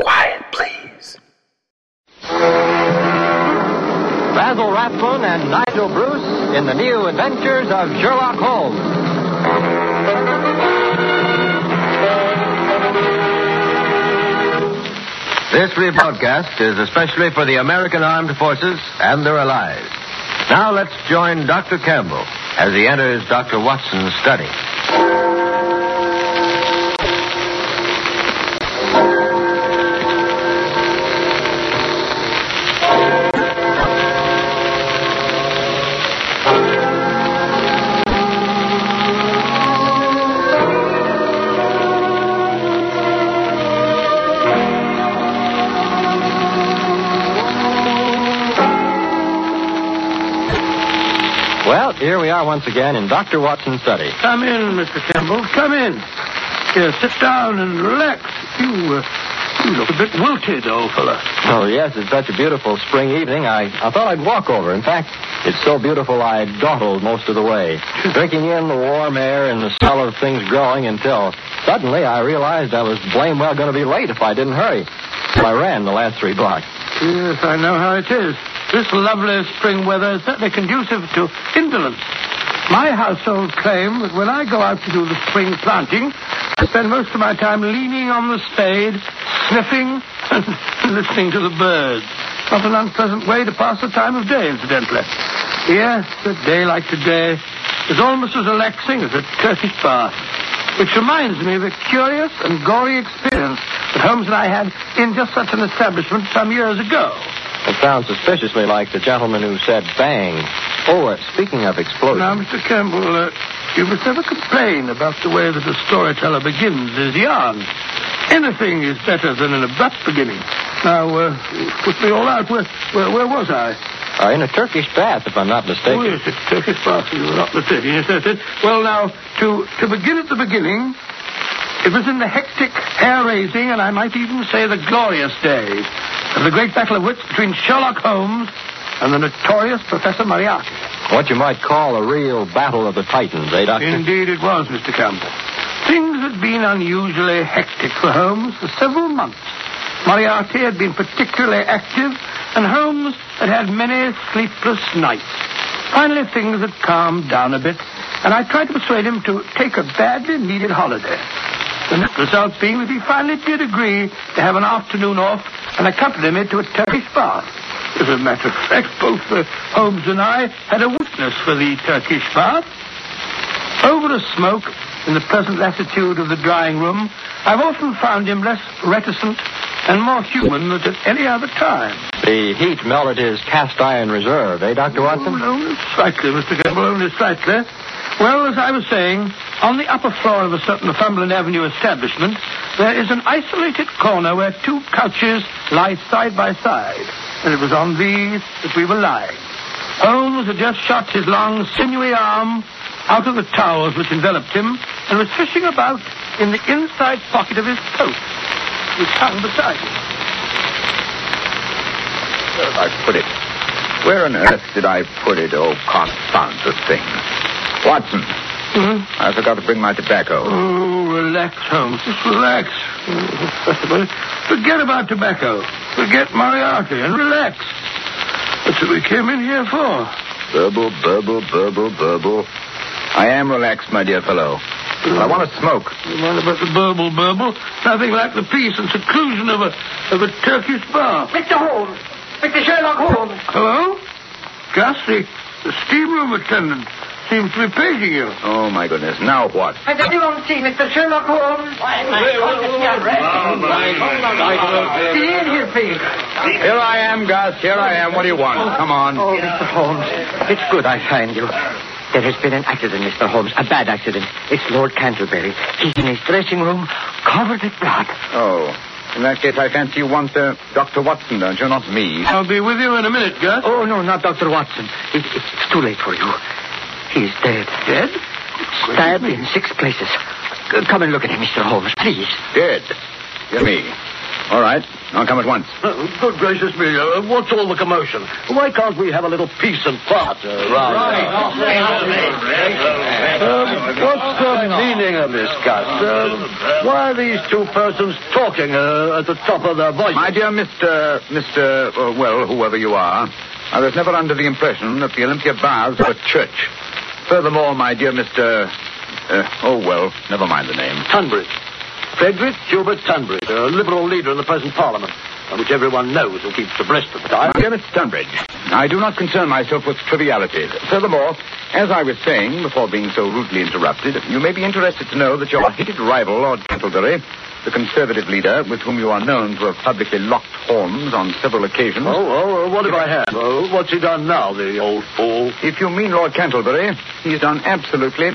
Quiet, please. Basil Rathbone and Nigel Bruce in the new adventures of Sherlock Holmes. This rebroadcast is especially for the American Armed Forces and their allies. Now let's join Dr. Campbell as he enters Dr. Watson's study. Here we are once again in Dr. Watson's study. Come in, Mr. Campbell. Come in. Here, sit down and relax. You, uh, you look a bit wilted, old fellow. Oh, yes, it's such a beautiful spring evening. I, I thought I'd walk over. In fact, it's so beautiful I dawdled most of the way, drinking in the warm air and the smell of things growing until suddenly I realized I was blame well going to be late if I didn't hurry. So I ran the last three blocks. Yes, I know how it is. This lovely spring weather is certainly conducive to indolence. My household claim that when I go out to do the spring planting, I spend most of my time leaning on the spade, sniffing and listening to the birds. Not an unpleasant way to pass the time of day, incidentally. Yes, a day like today is almost as relaxing as a Turkish bath. Which reminds me of a curious and gory experience that Holmes and I had in just such an establishment some years ago. It sounds suspiciously like the gentleman who said bang. Oh, uh, speaking of explosions. Now, Mr. Campbell, uh, you must never complain about the way that a storyteller begins his yarn. Anything is better than an abrupt beginning. Now, uh, put me all out. Where, where, where was I? Uh, in a Turkish bath, if I'm not mistaken. Oh, yes, it's Turkish bath. You were not mistaken. Yes, that's it. Well, now, to, to begin at the beginning, it was in the hectic, hair-raising, and I might even say the glorious days of the great battle of wits between Sherlock Holmes and the notorious Professor Moriarty. What you might call a real battle of the titans, eh, Doctor? Indeed it was, Mr. Campbell. Things had been unusually hectic for Holmes for several months. Moriarty had been particularly active, and Holmes had had many sleepless nights. Finally, things had calmed down a bit, and I tried to persuade him to take a badly needed holiday. The net result being that he finally did agree to have an afternoon off and accompany me to a Turkish bath. As a matter of fact, both uh, Holmes and I had a weakness for the Turkish bath. Over a smoke, in the pleasant latitude of the drawing room, I've often found him less reticent and more human than at any other time. The heat melted his cast iron reserve, eh, Dr. Watson? Oh, only slightly, Mr. Campbell, only slightly. Well, as I was saying, on the upper floor of a certain Northumberland Avenue establishment, there is an isolated corner where two couches lie side by side. And it was on these that we were lying. Holmes had just shot his long, sinewy arm out of the towels which enveloped him and was fishing about in the inside pocket of his coat. which hung beside it. Where have I put it? Where on earth did I put it? Oh, confound the thing. Watson, Hmm? I forgot to bring my tobacco. Oh, relax, Holmes. Just relax. Forget about tobacco. Forget Moriarty and relax. That's what we came in here for. Burble, burble, burble, burble. I am relaxed, my dear fellow. But I want to smoke. What about the burble burble? Nothing like the peace and seclusion of a of a Turkish bar. Mr. Holmes. Mr. Sherlock Holmes. Hello? Gus, the, the steam room attendant seems to be paging you. Oh, my goodness. Now what? Has anyone seen Mr. Sherlock Holmes? Why? Be in here, please. Here I am, Gus. Here I am. What do you want? Come on. Oh, Mr. Holmes. It's good I find you. There has been an accident, Mr. Holmes. A bad accident. It's Lord Canterbury. He's in his dressing room, covered with blood. Oh. In that case, I fancy you want uh, Dr. Watson, don't you? Not me. I'll be with you in a minute, Gus. Oh, no, not Dr. Watson. It, it's too late for you. He's dead. Dead? Stabbed in six places. Come and look at him, Mr. Holmes, please. Dead. Dear me. All right. I'll come at once. Uh, good gracious me. Uh, what's all the commotion? Why can't we have a little peace and quiet uh, around here? Um, what's the meaning of this, Gus? Um, why are these two persons talking uh, at the top of their voices? My dear Mr. Mr. Uh, well, whoever you are, I was never under the impression that the Olympia Baths were a church. Furthermore, my dear Mr. Uh, oh, well, never mind the name. Tunbridge. Frederick Hubert Tunbridge, a Liberal leader in the present Parliament, and which everyone knows who keeps abreast of the time. My dear Mr. Tunbridge, I do not concern myself with trivialities. Furthermore, as I was saying before being so rudely interrupted, you may be interested to know that your hated rival, Lord Cantlebury, the Conservative leader with whom you are known to have publicly locked horns on several occasions. Oh, oh, uh, what have I had? Oh, what's he done now, the old fool? If you mean Lord Cantlebury, he's done absolutely.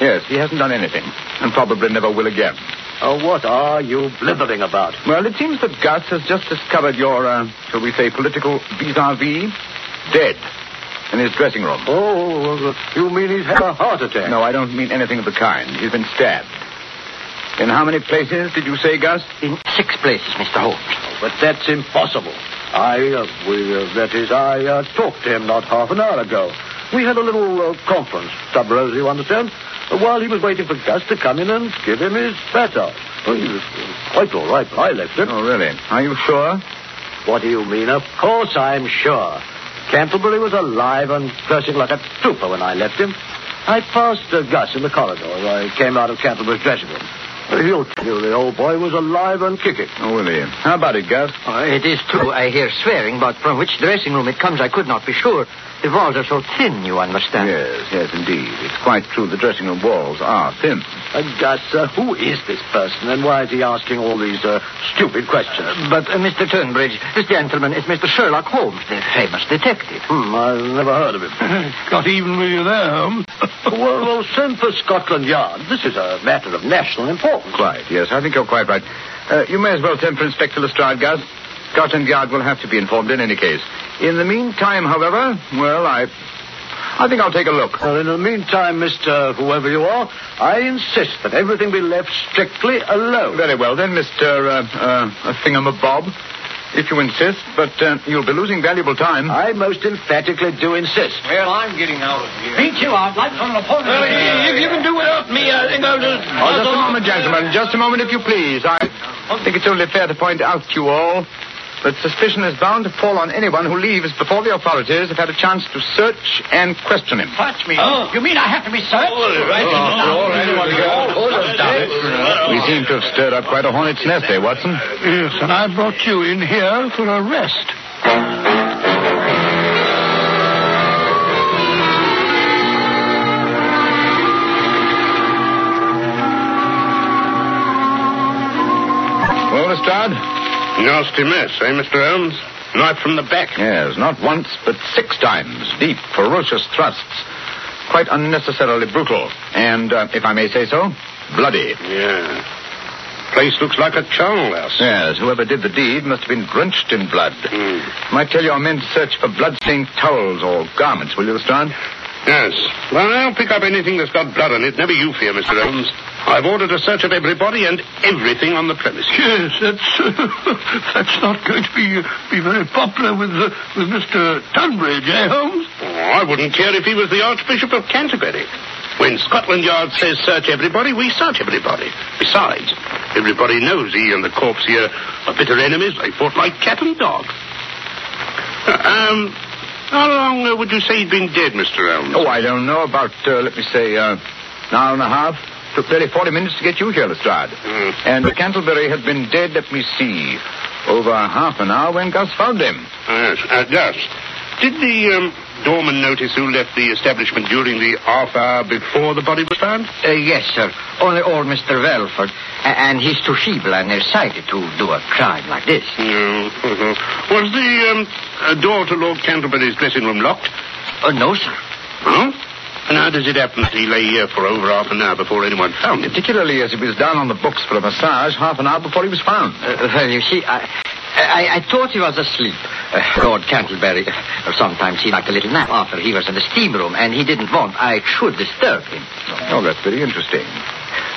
Yes, he hasn't done anything, and probably never will again. Oh, what are you blithering about? Well, it seems that Gus has just discovered your, uh, shall we say, political vis-a-vis dead in his dressing room. Oh, you mean he's had a heart attack? No, I don't mean anything of the kind. He's been stabbed. In how many places did you say, Gus? In six places, Mr. Holmes. But that's impossible. I, uh, we, uh, that is, I uh, talked to him not half an hour ago. We had a little uh, conference, sub rosa, you understand, uh, while he was waiting for Gus to come in and give him his batter. Oh, he was quite all right when I left him. Oh, really? Are you sure? What do you mean? Of course I'm sure. Canterbury was alive and dressing like a trooper when I left him. I passed uh, Gus in the corridor as I came out of Canterbury's dressing room. He'll tell you the old boy was alive and kicking. Oh, will he? How about it, Gus? Uh, it is true, I hear swearing, but from which dressing room it comes, I could not be sure. The walls are so thin, you understand. Yes, yes, indeed. It's quite true. The dressing room walls are thin. Uh, Gus, uh, who is this person and why is he asking all these uh, stupid questions? But, uh, Mr. Tunbridge, this gentleman is Mr. Sherlock Holmes, the famous detective. Hmm, I've never heard of him. Got even with you there, Holmes. well, well, send for Scotland Yard. This is a matter of national importance. Quite, yes. I think you're quite right. Uh, you may as well send for Inspector Lestrade, Gus. Scotland Yard will have to be informed in any case. In the meantime, however, well, I... I think I'll take a look. Well, in the meantime, Mr. Whoever you are, I insist that everything be left strictly alone. Very well, then, Mr. Uh, uh, Thingamabob. If you insist, but uh, you'll be losing valuable time. I most emphatically do insist. Well, I'm getting out of here. Me too, I'd like on an appointment. if you can do without me, I think I'll just... Oh, just a moment, gentlemen. Just a moment, if you please. I think it's only fair to point out to you all that suspicion is bound to fall on anyone who leaves before the authorities have had a chance to search and question him. Touch me. You mean I have to be searched? Oh, we seem to have stirred up quite a hornet's nest there, Watson. Yes, and I brought you in here for a rest. Well, Lestrade? Nasty mess, eh, Mr. Holmes? Knife from the back. Yes, not once, but six times. Deep, ferocious thrusts. Quite unnecessarily brutal. And, uh, if I may say so, bloody. Yeah. Place looks like a charnel house. Yes, whoever did the deed must have been drenched in blood. Hmm. Might tell your men to search for blood-stained towels or garments, will you, Lestrade? Yes. Well, I'll pick up anything that's got blood on it. Never you fear, Mr. Holmes. I've ordered a search of everybody and everything on the premises. Yes, that's that's not going to be be very popular with uh, with Mr. Tunbridge, eh, Holmes? Oh, I wouldn't care if he was the Archbishop of Canterbury. When Scotland Yard says search everybody, we search everybody. Besides, everybody knows he and the corpse here are bitter enemies. They fought like cat and dog. Uh, um, how long uh, would you say he'd been dead, Mr. Elms? Oh, I don't know. About, uh, let me say, uh, an hour and a half. Took nearly 40 minutes to get you here, Lestrade. Mm. And Canterbury had been dead, let me see, over half an hour when Gus found him. Yes, uh, Gus. Did the um, doorman notice who left the establishment during the half hour before the body was found? Uh, yes, sir. Only old Mr. Welford. A- and he's too feeble and nearsighted to do a crime like this. No. Was the um, uh, door to Lord Canterbury's dressing room locked? Oh, no, sir. Huh? And how does it happen that he lay here for over half an hour before anyone found him? Particularly as he was down on the books for a massage half an hour before he was found. Uh, well, you see, I, I, I thought he was asleep. Uh, Lord Canterbury. Uh, sometimes he liked a little nap after he was in the steam room, and he didn't want I should disturb him. Oh, that's very interesting.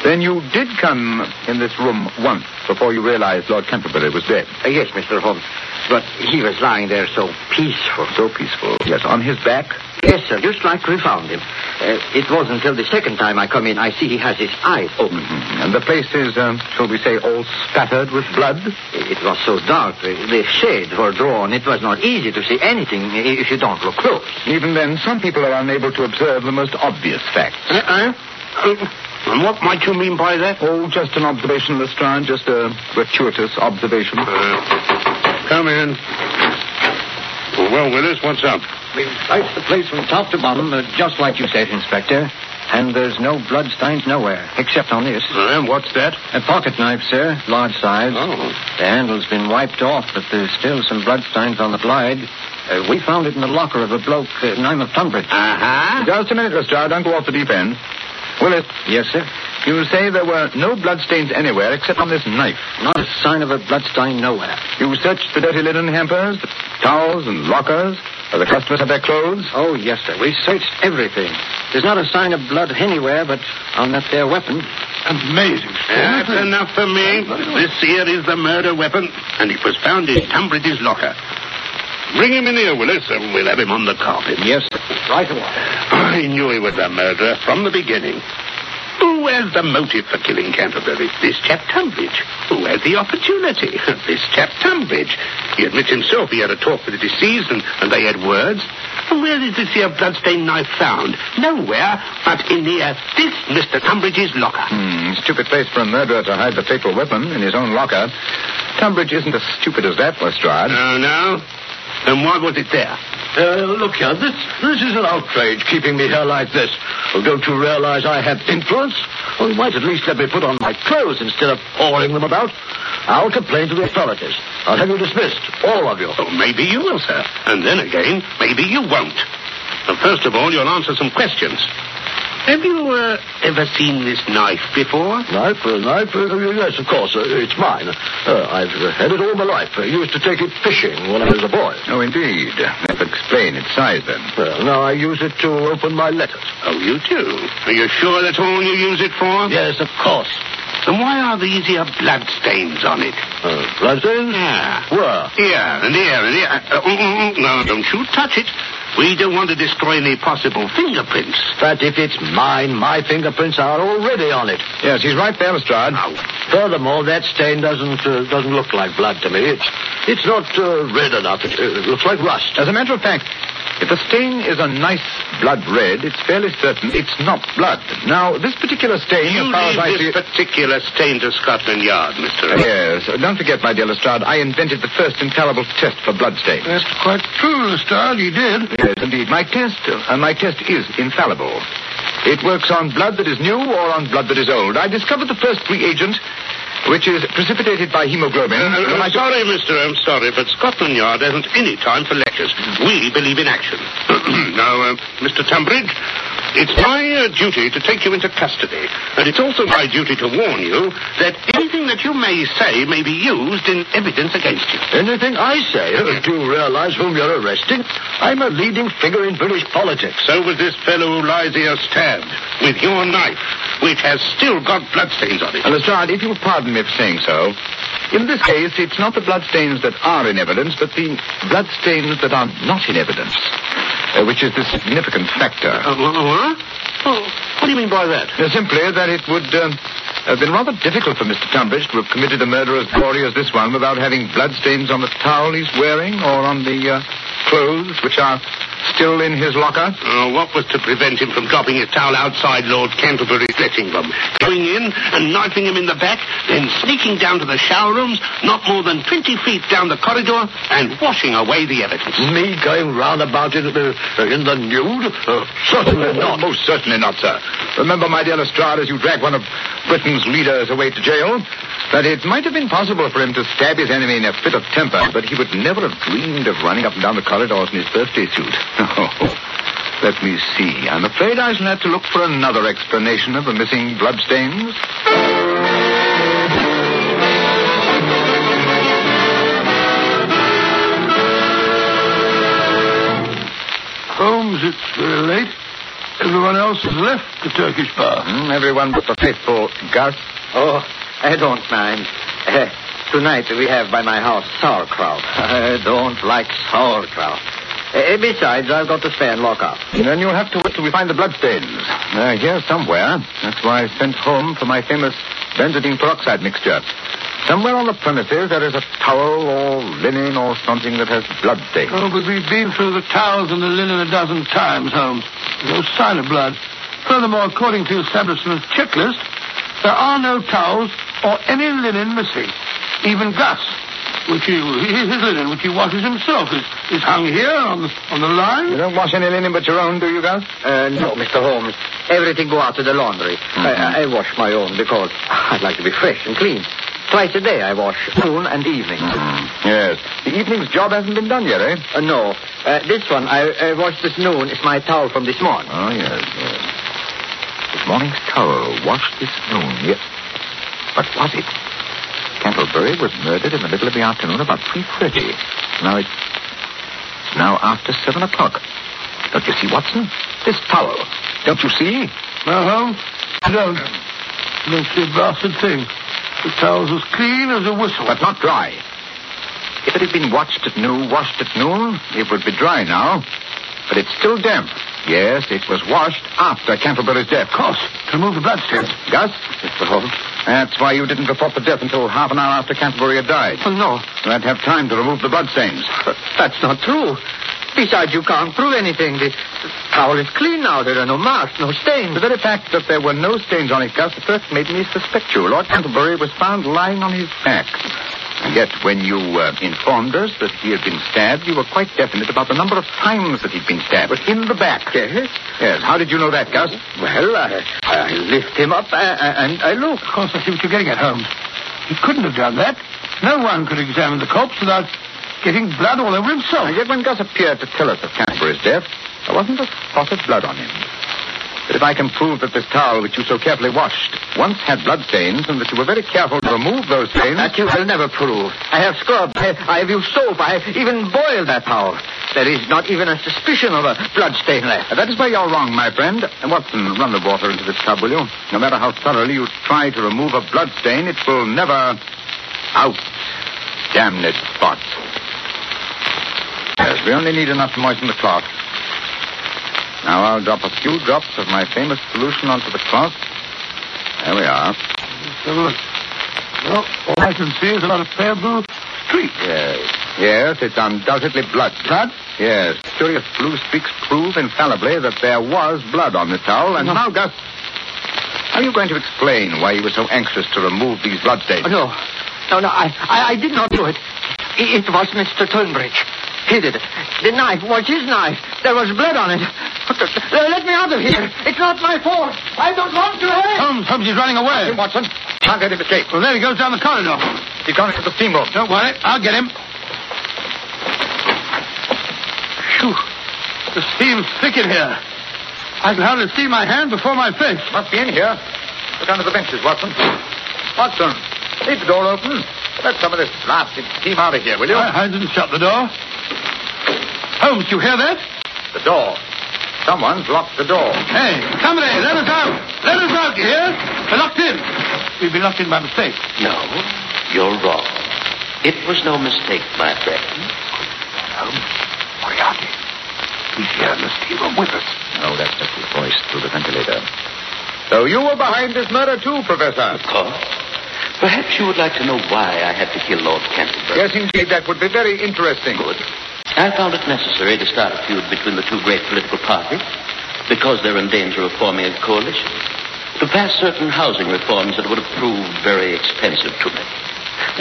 Then you did come in this room once before you realized Lord Canterbury was dead. Uh, yes, Mr. Holmes. But he was lying there so peaceful. So peaceful. Yes, on his back. Yes, sir, just like we found him. Uh, it wasn't until the second time I come in I see he has his eyes open. Mhm. And the place is, um, shall we say, all spattered with blood? It was so dark. The the shades were drawn. It was not easy to see anything if you don't look close. Even then, some people are unable to observe the most obvious facts. Uh-uh. Uh, and what might you mean by that? Oh, just an observation, Lestrade, just a gratuitous observation. Uh, come in. Well, Willis, what's up? We've searched the place from top to bottom, uh, just like you said, Inspector. And there's no bloodstains nowhere, except on this. Uh, what's that? A pocket knife, sir, large size. Oh. The handle's been wiped off, but there's still some bloodstains on the blade. Uh, we found it in the locker of a bloke uh, named of Tunbridge. Uh-huh. Just a minute, Lestrade. Don't go off the deep end. Willis, Yes, sir. you say there were no bloodstains anywhere except on this knife. Not a sign of a bloodstain nowhere. You searched the dirty linen hampers, the towels and lockers, where the customers had their clothes. Oh, yes, sir. We searched everything. There's not a sign of blood anywhere but on that there weapon. Amazing. That's enough for me. This here is the murder weapon, and it was found in Tunbridge's locker. Bring him in here, Willis, and we'll have him on the carpet. Yes, sir. Right away. I knew he was a murderer from the beginning. Who has the motive for killing Canterbury? This chap Tunbridge. Who had the opportunity? This chap Tunbridge. He admits himself he had a talk with the deceased and, and they had words. And where is this here bloodstained knife found? Nowhere but in the, uh, this Mr. Tunbridge's locker. Hmm, stupid place for a murderer to hide the fatal weapon in his own locker. Tunbridge isn't as stupid as that, Lestrade. Oh, no? Then why was it there? Uh, look here, this, this is an outrage keeping me here like this. Well, don't you realize I have influence? Well, you might at least let me put on my clothes instead of hauling them about. I'll complain to the authorities. I'll have you dismissed, all of you. Oh, maybe you will, sir. And then again, maybe you won't. But first of all, you'll answer some questions. Have you uh, ever seen this knife before? Knife, uh, knife? Uh, yes, of course. Uh, it's mine. Uh, I've uh, had it all my life. I used to take it fishing when I was a boy. Oh, indeed. That would explain its size, then. Well, now I use it to open my letters. Oh, you do? Are you sure that's all you use it for? Yes, of course. Then why are these here blood stains on it? Uh, bloodstains? Yeah. Where? Here and here and here. Uh, mm, mm, mm. no, don't you touch it. We don't want to destroy any possible fingerprints. But if it's mine, my fingerprints are already on it. Yes, he's right there, Lestrade. Now, Furthermore, that stain doesn't uh, doesn't look like blood to me. It's it's not uh, red enough. It, it looks like rust. As a matter of fact, if the stain is a nice blood red, it's fairly certain it's not blood. Now, this particular stain, you as far as I leave see this particular stain to Scotland Yard, Mr. Yes. Don't forget, my dear Lestrade, I invented the first infallible test for blood stains. That's quite true, Lestrade. You did. Yes, indeed. My test, uh, my test is infallible. It works on blood that is new or on blood that is old. I discovered the first reagent, which is precipitated by hemoglobin. Uh, uh, I'm sorry, Mr. I'm sorry, but Scotland Yard hasn't any time for lectures. We believe in action. now, uh, Mr. Tunbridge, It's my uh, duty to take you into custody, and it's also my duty to warn you that anything that you may say may be used in evidence against you. Anything I say, do you realize whom you're arresting? I'm a leading figure in British politics. So was this fellow who lies here stabbed with your knife, which has still got bloodstains on it. Lestrade, if you'll pardon me for saying so, in this case, it's not the bloodstains that are in evidence, but the bloodstains that are not in evidence, uh, which is the significant factor. Uh, what? Oh, what do you mean by that? Uh, simply that it would um, have been rather difficult for Mr. Tunbridge to have committed a murder as gory as this one without having bloodstains on the towel he's wearing or on the uh, clothes which are still in his locker. Uh, what was to prevent him from dropping his towel outside Lord Canterbury's dressing room, going in and knifing him in the back, then sneaking down to the shower rooms, not more than 20 feet down the corridor, and washing away the evidence? Me going round about it uh, in the nude? Uh, certainly not. Most certainly not, sir. Remember, my dear Lestrade, as you drag one of Britain's leaders away to jail, that it might have been possible for him to stab his enemy in a fit of temper, but he would never have dreamed of running up and down the corridors in his birthday suit. Oh, let me see. I'm afraid I shall have to look for another explanation of the missing bloodstains. Holmes, it's very late. Everyone else has left the Turkish bath. Hmm, everyone but the faithful Gus. Oh, I don't mind. Uh, tonight we have by my house sauerkraut. I don't like sauerkraut. Uh, besides, I've got to stay and lock up. Then you'll have to wait till we find the bloodstains. They're here somewhere. That's why I sent home for my famous benzidine peroxide mixture. Somewhere on the premises there is a towel or linen or something that has blood stains. Oh, but we've been through the towels and the linen a dozen times, Holmes. No sign of blood. Furthermore, according to the establishment's checklist, there are no towels or any linen missing. Even Gus, which he, his linen, which he washes himself, is, is hung here on the, on the line. You don't wash any linen but your own, do you, Gus? Uh, no, Mr. Holmes. Everything go out to the laundry. I, I wash my own because I'd like to be fresh and clean. Twice a day I wash, noon and evening. Yes. The evening's job hasn't been done yet, eh? Uh, no, uh, this one I, I washed this noon. It's my towel from this morning. Oh, yes, yes. This morning's towel washed this noon, yes. But was it? Cantlebury was murdered in the middle of the afternoon about 3.30. Now it's, it's now after 7 o'clock. Don't you see, Watson? This towel. Don't you see? No, Holmes, I don't. I don't see a blasted thing. The towel's as clean as a whistle. But not dry. If it had been washed at noon, washed at noon, it would be dry now. But it's still damp. Yes, it was washed after Cantlebury's death. Of course, to remove the bloodstains. Gus? Mr. Holmes. That's why you didn't report the death until half an hour after Canterbury had died. Oh, no, to have time to remove the bloodstains. but that's not true. Besides, you can't prove anything. The, towel is clean now. There are no marks, no stains. The very fact that there were no stains on it, Gus, first made me suspect you. Lord Canterbury was found lying on his back. And yet, when you uh, informed us that he had been stabbed, you were quite definite about the number of times that he'd been stabbed. But in the back. Yes? Yes. How did you know that, Gus? Well, I, I lift him up uh, and I look. Of course, I see what you're getting at, Holmes. He couldn't have done that. No one could examine the corpse without getting blood all over himself. Yet, when Gus appeared to tell us of Canterbury's death, there wasn't a spot of blood on him. But if I can prove that this towel which you so carefully washed once had blood stains and that you were very careful to remove those stains. That you will never prove. I have scrubbed. I, I have used soap. I have even boiled that towel. There is not even a suspicion of a blood stain left. That is where you're wrong, my friend. Watson, run the water into this tub, will you? No matter how thoroughly you try to remove a blood stain, it will never. Out. Damn it, spots. Yes, we only need enough to moisten the cloth. Now I'll drop a few drops of my famous solution onto the cloth. There we are. Well, all I can see is a lot of pale blue streak. Yes. Yes, it's undoubtedly blood. Blood? Yes. Curious blue streaks prove infallibly that there was blood on the towel. And now, Gus, how are you going to explain why you were so anxious to remove these bloodstains? Oh, no. No, no, I, I, I did not do it. It, it was Mr. Tunbridge. He did it. The knife was his knife. There was blood on it. Let me out of here. It's not my fault. I don't want to hurt. Holmes, Holmes, he's running away. Watson, can't let him escape. Well, there he goes down the corridor. He's gone into the steamboat. Don't worry, I'll get him. Phew. The steam's thick in here. I can hardly see my hand before my face. Must be in here. Look under the benches, Watson. Watson, leave the door open. Let some of this blasted steam out of here, will you? I, I didn't shut the door. Oh, Holmes, you hear that? The door. Someone's locked the door. Hey, somebody, let us out. Let us out, you hear? We're locked in. We've been locked in by mistake. No, you're wrong. It was no mistake, my friend. Holmes, Moriarty. He's here in the steam room with us. No, that's just his voice through the ventilator. So you were behind this murder too, Professor? Of course. Perhaps you would like to know why I had to kill Lord Canterbury. Yes, indeed. That would be very interesting. Good. I found it necessary to start a feud between the two great political parties because they're in danger of forming a coalition. To pass certain housing reforms that would have proved very expensive to me.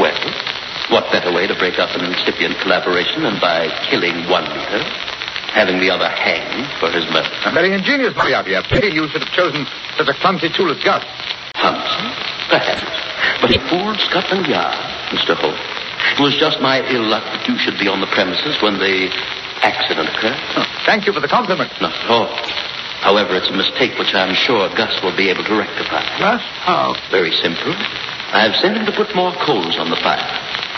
Well, what better way to break up an incipient collaboration than by killing one leader, having the other hanged for his murder? Very ingenious, Moriarty. A pity you should have chosen such a clumsy tool as Gus. Clumsy? Perhaps. But he fooled Scotland Yard, Mr. Holt. It was just my ill luck that you should be on the premises when the accident occurred. Oh, thank you for the compliment. Not at all. However, it's a mistake which I'm sure Gus will be able to rectify. Gus? How? Very simple. I've sent him to put more coals on the fire.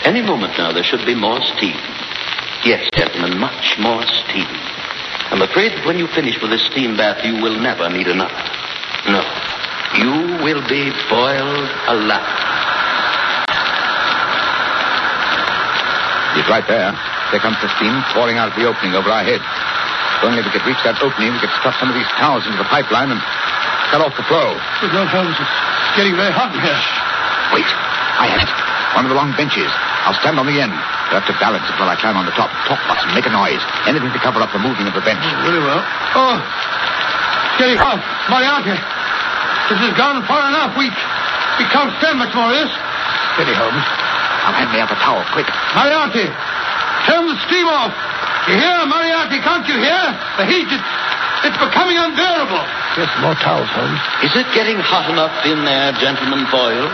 Any moment now, there should be more steam. Yes, gentlemen, much more steam. I'm afraid that when you finish with this steam bath, you will never need another. No. You will be boiled alive. He's right there. There comes the steam pouring out of the opening over our heads. If only we could reach that opening, we could stuff some of these towels into the pipeline and cut off the flow. Good Lord, Holmes, it's getting very hot in here. Wait. I have it. One of the long benches. I'll stand on the end. You'll have to balance it while I climb on the top. Talk, Watson. Make a noise. Anything to cover up the moving of the bench. Oh, really well. Oh, getting hot. Moriarty, this has gone far enough. We, we can't stand much more of this. Steady, Holmes. I'll hand me out the towel, quick. Moriarty, turn the steam off. You hear, Moriarty? Can't you hear? The heat, it's, it's becoming unbearable. Yes, more towels, Holmes. Is it getting hot enough in there, gentlemen Boyle?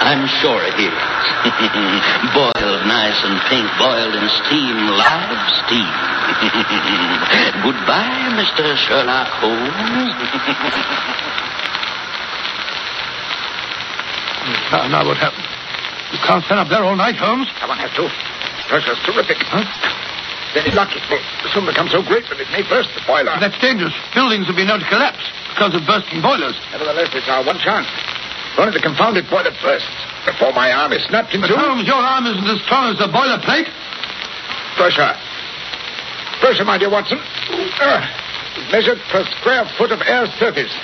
I'm sure it is. boiled nice and pink, boiled in steam, live steam. Goodbye, Mr. Sherlock Holmes. now, now what happened? You can't stand up there all night, Holmes. Someone has to. Pressure's terrific. Huh? Very lucky. It will soon become so great that it may burst the boiler. That's dangerous. Buildings will be known to collapse because of bursting boilers. Nevertheless, it's our one chance. If only the confounded boiler bursts before my arm is snapped in But two. Holmes, your arm isn't as strong as the boiler plate. Pressure. Pressure, my dear Watson. Uh, measured per square foot of air surface.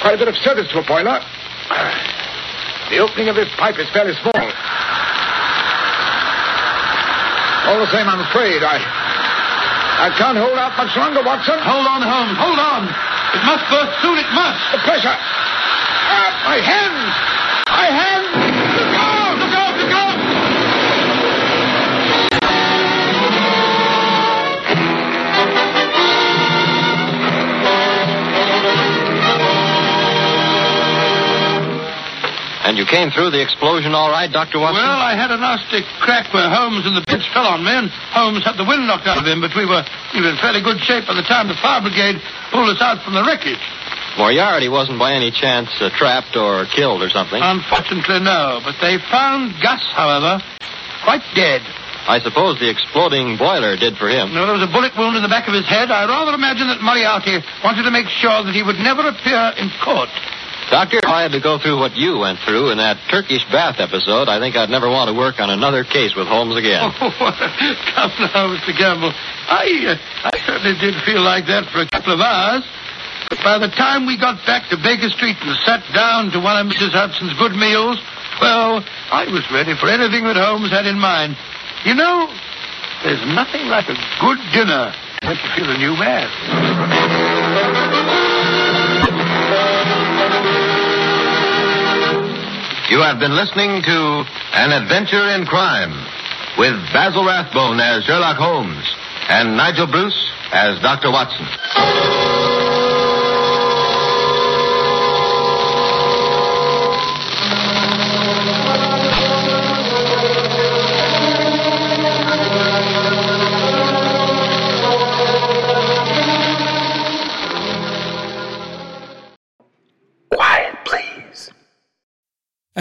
Quite a bit of surface to a boiler. Uh, the opening of this pipe is fairly small. All the same, I'm afraid I. I can't hold out much longer, Watson. Hold on, Holmes. Hold on. It must burst soon. It must. The pressure. Ah, my hands! And you came through the explosion all right, Dr. Watson? Well, I had a nasty crack where Holmes and the bench fell on me, and Holmes had the wind knocked out of him, but we were, we were in fairly good shape by the time the fire brigade pulled us out from the wreckage. Moriarty wasn't by any chance uh, trapped or killed or something. Unfortunately, no. But they found Gus, however, quite dead. I suppose the exploding boiler did for him. No, there was a bullet wound in the back of his head. I rather imagine that Moriarty wanted to make sure that he would never appear in court. Doctor, if I had to go through what you went through in that Turkish bath episode, I think I'd never want to work on another case with Holmes again. Come now, Mr. Campbell. I, uh, I certainly did feel like that for a couple of hours. But by the time we got back to Baker Street and sat down to one of Mrs. Hudson's good meals, well, I was ready for anything that Holmes had in mind. You know, there's nothing like a good dinner to make you feel a new man. You have been listening to An Adventure in Crime with Basil Rathbone as Sherlock Holmes and Nigel Bruce as Dr. Watson.